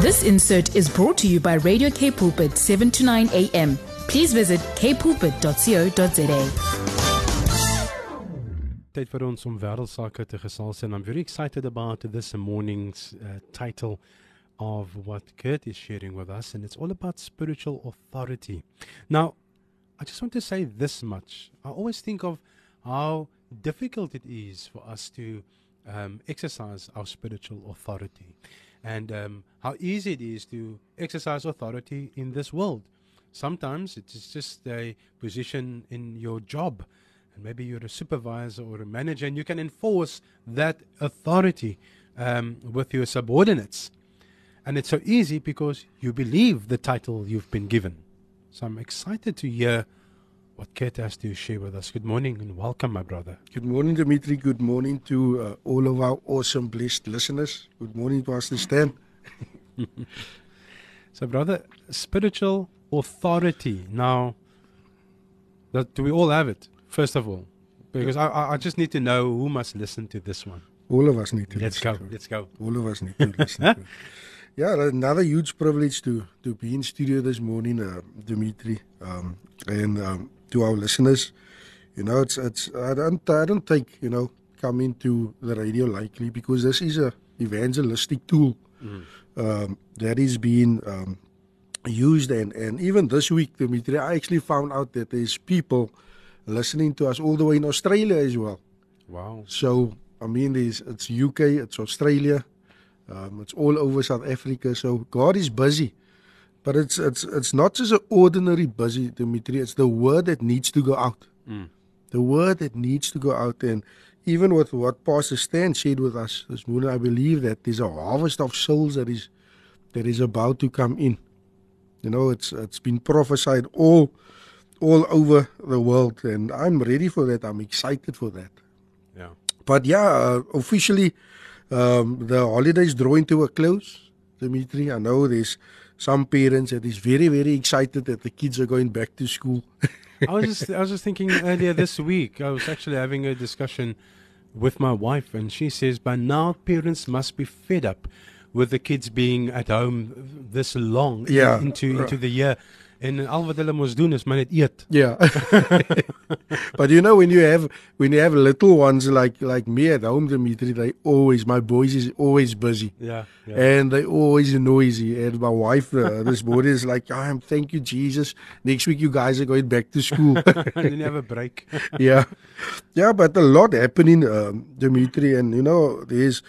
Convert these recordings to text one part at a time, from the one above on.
This insert is brought to you by Radio K Pulpit 7 to 9 a.m. Please visit kpulpit.co.za. Tyd vir ons om wêreldsake te gesels and I'm very excited about this morning's uh, title of what Kurt is sharing with us and it's all about spiritual authority. Now, I just want to say this much. I always think of how difficult it is for us to um, exercise our spiritual authority and um, how easy it is to exercise authority in this world. Sometimes it's just a position in your job, and maybe you're a supervisor or a manager, and you can enforce that authority um, with your subordinates. And it's so easy because you believe the title you've been given. So I'm excited to hear what Kurt has to share with us. Good morning and welcome, my brother. Good morning, Dimitri. Good morning to uh, all of our awesome, blessed listeners. Good morning, to Pastor Stan. So, brother, spiritual authority. Now, that, do we all have it, first of all? Because I, I just need to know who must listen to this one. All of us need to Let's go. listen to it. Let's go. All of us need to listen to. Yeah, another huge privilege to to be in studio this morning, uh, Dimitri, um, and um, to our listeners. You know, it's it's I don't I don't take you know coming to the radio likely because this is a evangelistic tool um, that is being um, used and and even this week, Dimitri, I actually found out that there's people listening to us all the way in Australia as well. Wow. So I mean, there's it's UK, it's Australia, um, it's all over South Africa. So God is busy, but it's it's it's not just an ordinary busy, Dimitri. It's the word that needs to go out. Mm. The word that needs to go out, and even with what Pastor Stan shared with us this morning, I believe that there's a harvest of souls that is that is about to come in. You know, it's it's been prophesied all all over the world, and I'm ready for that. I'm excited for that. Yeah. But yeah, uh, officially, um, the holidays drawing to a close. Dimitri, I know there's some parents that is very, very excited that the kids are going back to school. I was just I was just thinking earlier this week. I was actually having a discussion with my wife, and she says by now parents must be fed up with the kids being at home this long Yeah. into into the year. and al wat hulle mos doen is maar net eet. yeah, but you know when you have when you have little ones like like me at home, Dimitri, they always my boys is always busy. Yeah. ja. And they always noisy. And my wife uh, this morning is like, I oh, am thank you, Jesus. Next week you guys are going back to school. and then you have a break. yeah, yeah, but a lot happening, um, Dimitri, and you know, there's,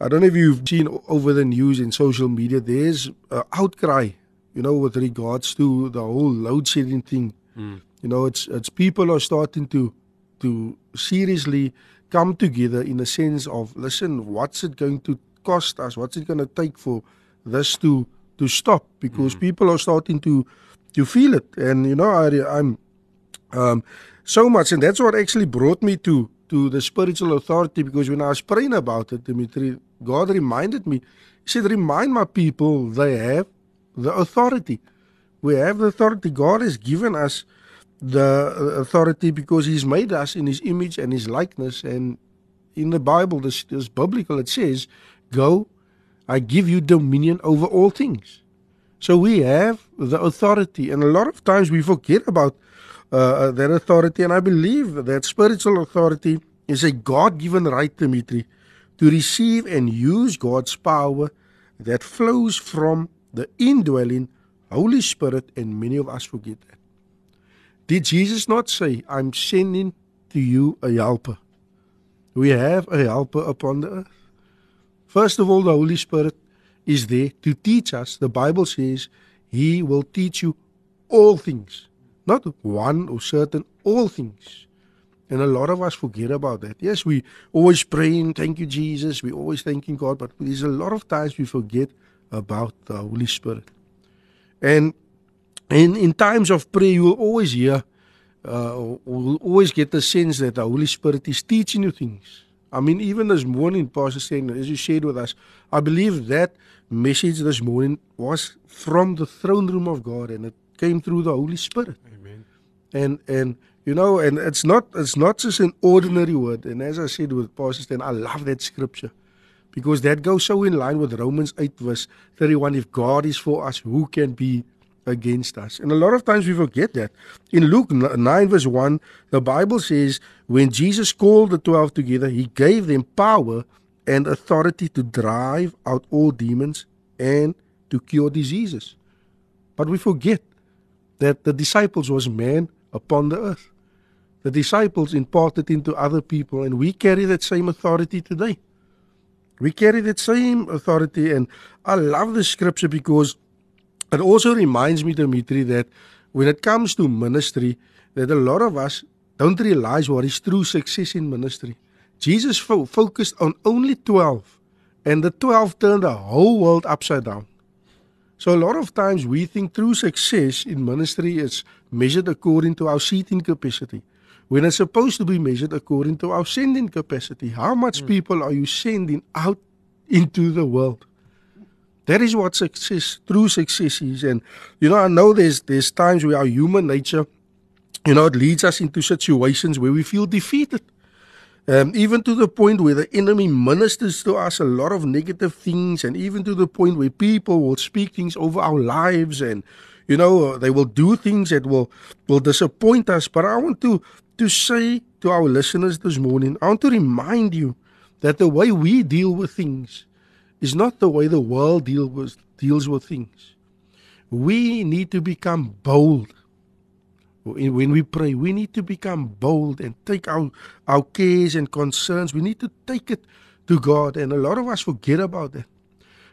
I don't know if you've seen over the news in social media, there's uh, outcry, you know, with regards to the whole load shedding thing. Mm. You know, it's it's people are starting to to seriously come together in a sense of listen, what's it going to cost us? What's it going to take for this to to stop? Because people are starting to to feel it, and you know, I, I'm um, so much, and that's what actually brought me to to the spiritual authority. Because when I was praying about it, Dimitri, God reminded me. He said, "Remind my people they have the authority. We have the authority. God has given us the uh, authority because He's made us in His image and His likeness. And in the Bible, this, biblical, it says, "Go, I give you dominion over all things." So we have the authority, and a lot of times we forget about uh, that authority. And I believe that spiritual authority is a God-given right, Dimitri, to receive and use God's power that flows from the indwelling Holy Spirit, and many of us forget that. Did Jesus not say, I'm sending to you a helper? We have a helper upon the earth. First of all, the Holy Spirit is there to teach us. The Bible says He will teach you all things, not one or certain, all things. And a lot of us forget about that. Yes, we always praying, thank you, Jesus. We always thanking God, but there's a lot of times we forget about the Holy Spirit. And in, in times of prayer, you will always hear, uh, will always get the sense that the Holy Spirit is teaching you things. I mean, even this morning, Pastor Stan, as you shared with us, I believe that message this morning was from the throne room of God, and it came through the Holy Spirit. Amen. And and you know, and it's not it's not just an ordinary word. And as I said with Pastor Stan, I love that scripture because that goes so in line with Romans 8, verse 31. If God is for us, who can be against us? And a lot of times we forget that. In Luke 9, verse 1, the Bible says, When Jesus called the 12 together, he gave them power and authority to drive out all demons and to cure diseases. But we forget that the disciples was man upon the earth. The disciples imparted into other people, and we carry that same authority today. We carry that same authority, and I love the scripture because it also reminds me, Dimitri, that when it comes to ministry, that a lot of us don't realize what is true success in ministry. Jesus fo- focused on only 12, and the 12 turned the whole world upside down. So a lot of times we think true success in ministry is measured according to our seating capacity. When it's supposed to be measured according to our sending capacity. How much mm. people are you sending out into the world? That is what success, true success is. And you know, I know there's there's times where our human nature, you know, it leads us into situations where we feel defeated. Um, even to the point where the enemy ministers to us a lot of negative things, and even to the point where people will speak things over our lives, and you know they will do things that will will disappoint us. But I want to to say to our listeners this morning, I want to remind you that the way we deal with things is not the way the world deal with, deals with things. We need to become bold when we pray, we need to become bold and take our, our cares and concerns. We need to take it to God. And a lot of us forget about that.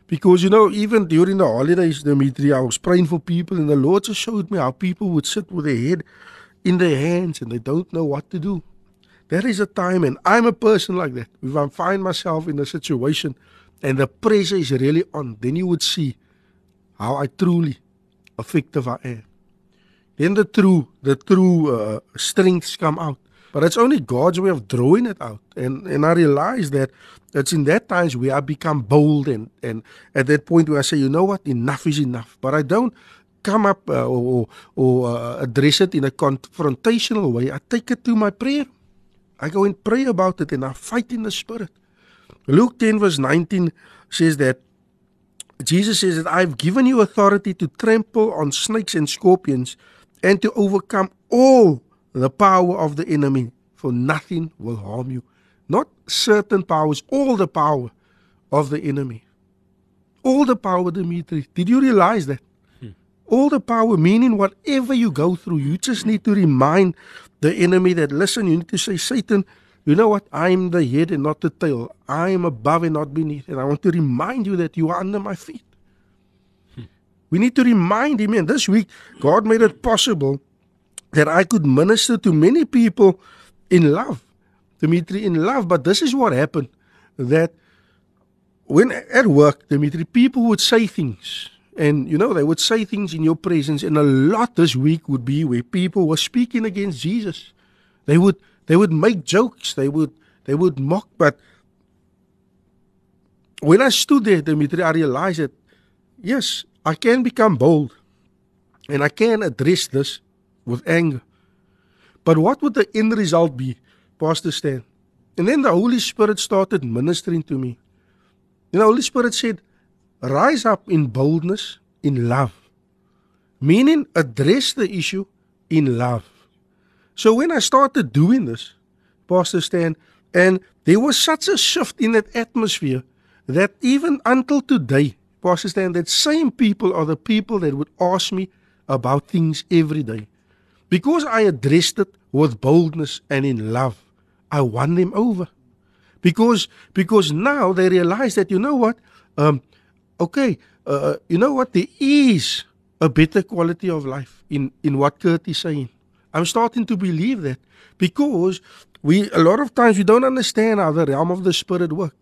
Because, you know, even during the holidays, Dimitri, I was praying for people, and the Lord just showed me how people would sit with their head in their hands and they don't know what to do. There is a time, and I'm a person like that. If I find myself in a situation and the pressure is really on, then you would see how I truly effective I am then the true the true uh, strengths come out. But it's only God's way of drawing it out. And and I realize that it's in that times where I become bold and and at that point where I say, you know what, enough is enough. But I don't come up uh, or or uh, address it in a confrontational way. I take it to my prayer. I go and pray about it and I fight in the spirit. Luke 10 verse 19 says that Jesus says that I've given you authority to trample on snakes and scorpions and to overcome all the power of the enemy, for nothing will harm you. Not certain powers, all the power of the enemy. All the power, Dimitri. Did you realize that? Hmm. All the power, meaning whatever you go through, you just need to remind the enemy that, listen, you need to say, Satan, you know what? I'm the head and not the tail. I'm above and not beneath. And I want to remind you that you are under my feet. We need to remind him. And this week, God made it possible that I could minister to many people in love. Dimitri, in love. But this is what happened that when at work, Dimitri, people would say things. And you know, they would say things in your presence, and a lot this week would be where people were speaking against Jesus. They would they would make jokes, they would they would mock, but when I stood there, Dimitri, I realized that yes, I can become bold and I can address this with anger. But what would the end result be, Pastor Stan? And then the Holy Spirit started ministering to me. And the Holy Spirit said, Rise up in boldness, in love. Meaning, address the issue in love. So when I started doing this, Pastor Stan, and there was such a shift in that atmosphere that even until today, Pastor Stan, that same people are the people that would ask me about things every day. Because I addressed it with boldness and in love, I won them over. Because because now they realize that you know what, um, okay, uh, uh you know what, there is a better quality of life in in what Kurt is saying. I'm starting to believe that because we a lot of times we don't understand how the realm of the spirit works.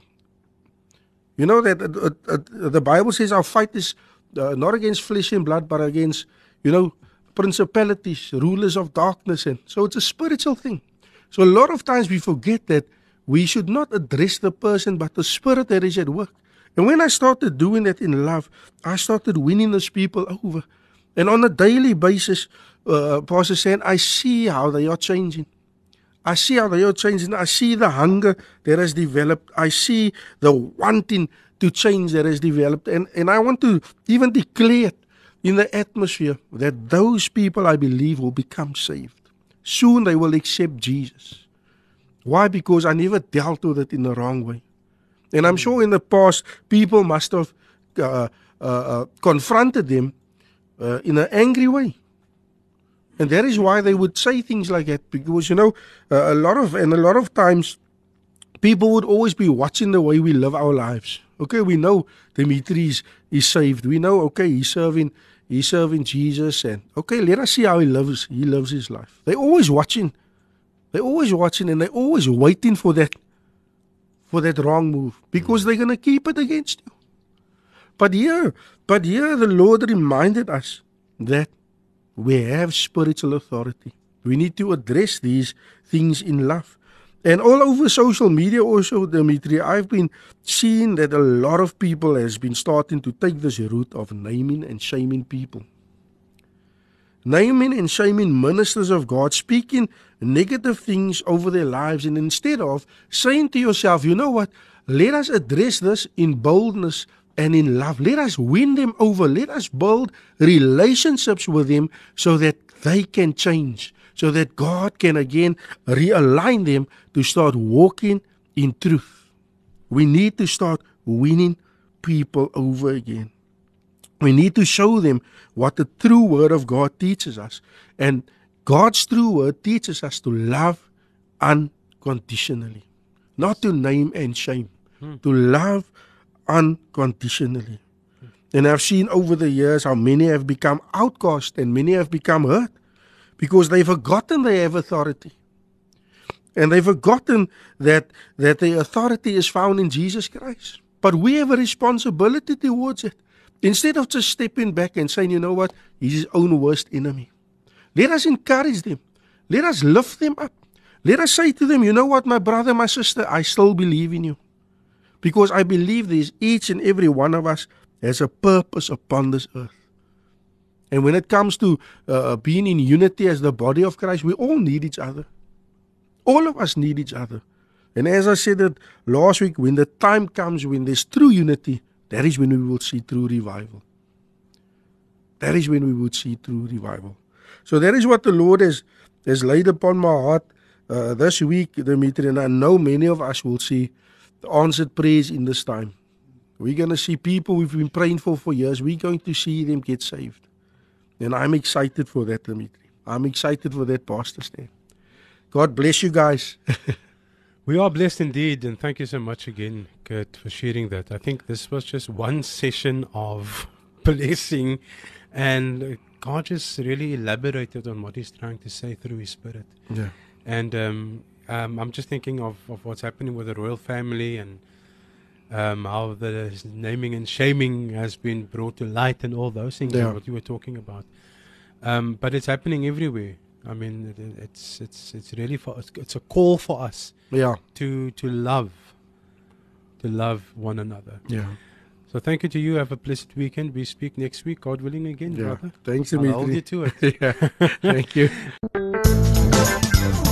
You know that uh, uh, uh, the Bible says our fight is uh, not against flesh and blood, but against, you know, principalities, rulers of darkness. And so it's a spiritual thing. So a lot of times we forget that we should not address the person, but the spirit that is at work. And when I started doing that in love, I started winning those people over. And on a daily basis, uh, Pastor Stan, I see how they are changing. I see how they are changing. I see the hunger that has developed. I see the wanting to change that has developed. And, and I want to even declare in the atmosphere that those people, I believe, will become saved. Soon they will accept Jesus. Why? Because I never dealt with it in the wrong way. And I'm sure in the past, people must have uh, uh, uh, confronted them uh, in an angry way. And that is why they would say things like that because you know uh, a lot of and a lot of times people would always be watching the way we live our lives. Okay, we know Dimitri is, is saved. We know okay he's serving he's serving Jesus and okay let us see how he lives he lives his life. They're always watching. They're always watching and they're always waiting for that for that wrong move because they're gonna keep it against you. But here, but here the Lord reminded us that we have spiritual authority. We need to address these things in love. And all over social media also, Dimitri, I've been seeing that a lot of people has been starting to take this route of naming and shaming people. Naming and shaming ministers of God, speaking negative things over their lives, and instead of saying to yourself, you know what, let us address this in boldness and in love. Let us win them over. Let us build relationships with them so that they can change, so that God can again realign them to start walking in truth. We need to start winning people over again. We need to show them what the true word of God teaches us. And God's true word teaches us to love unconditionally, not to name and shame, hmm. to love unconditionally. And I've seen over the years how many have become outcast and many have become hurt because they've forgotten they have authority. And they've forgotten that, that the authority is found in Jesus Christ. But we have a responsibility towards it. Instead of just stepping back and saying, you know what, he's his own worst enemy. Let us encourage them. Let us lift them up. Let us say to them, you know what, my brother, my sister, I still believe in you. Because I believe this, each and every one of us has a purpose upon this earth. And when it comes to uh, being in unity as the body of Christ, we all need each other. All of us need each other. And as I said it last week, when the time comes when there's true unity, that is when we will see true revival. That is when we will see true revival. So that is what the Lord has, has laid upon my heart uh, this week, Dimitri, and I know many of us will see answered prayers in this time. We're going to see people we've been praying for for years. We're going to see them get saved. And I'm excited for that, Dimitri. I'm excited for that, Pastor Stan. God bless you guys. we are blessed indeed. And thank you so much again, Kurt, for sharing that. I think this was just one session of blessing. And God just really elaborated on what He's trying to say through His Spirit. Yeah. And um, um, I'm just thinking of, of what's happening with the royal family and um, how the naming and shaming has been brought to light and all those things yeah. what you were talking about. Um, but it's happening everywhere. I mean, it, it's it's it's really for us. It's a call for us. Yeah. To to love, to love one another. Yeah. So thank you to you. Have a blessed weekend. We speak next week, God willing, again, yeah. brother. Thanks, Dimitri. I'll hold you to it. yeah. Thank you.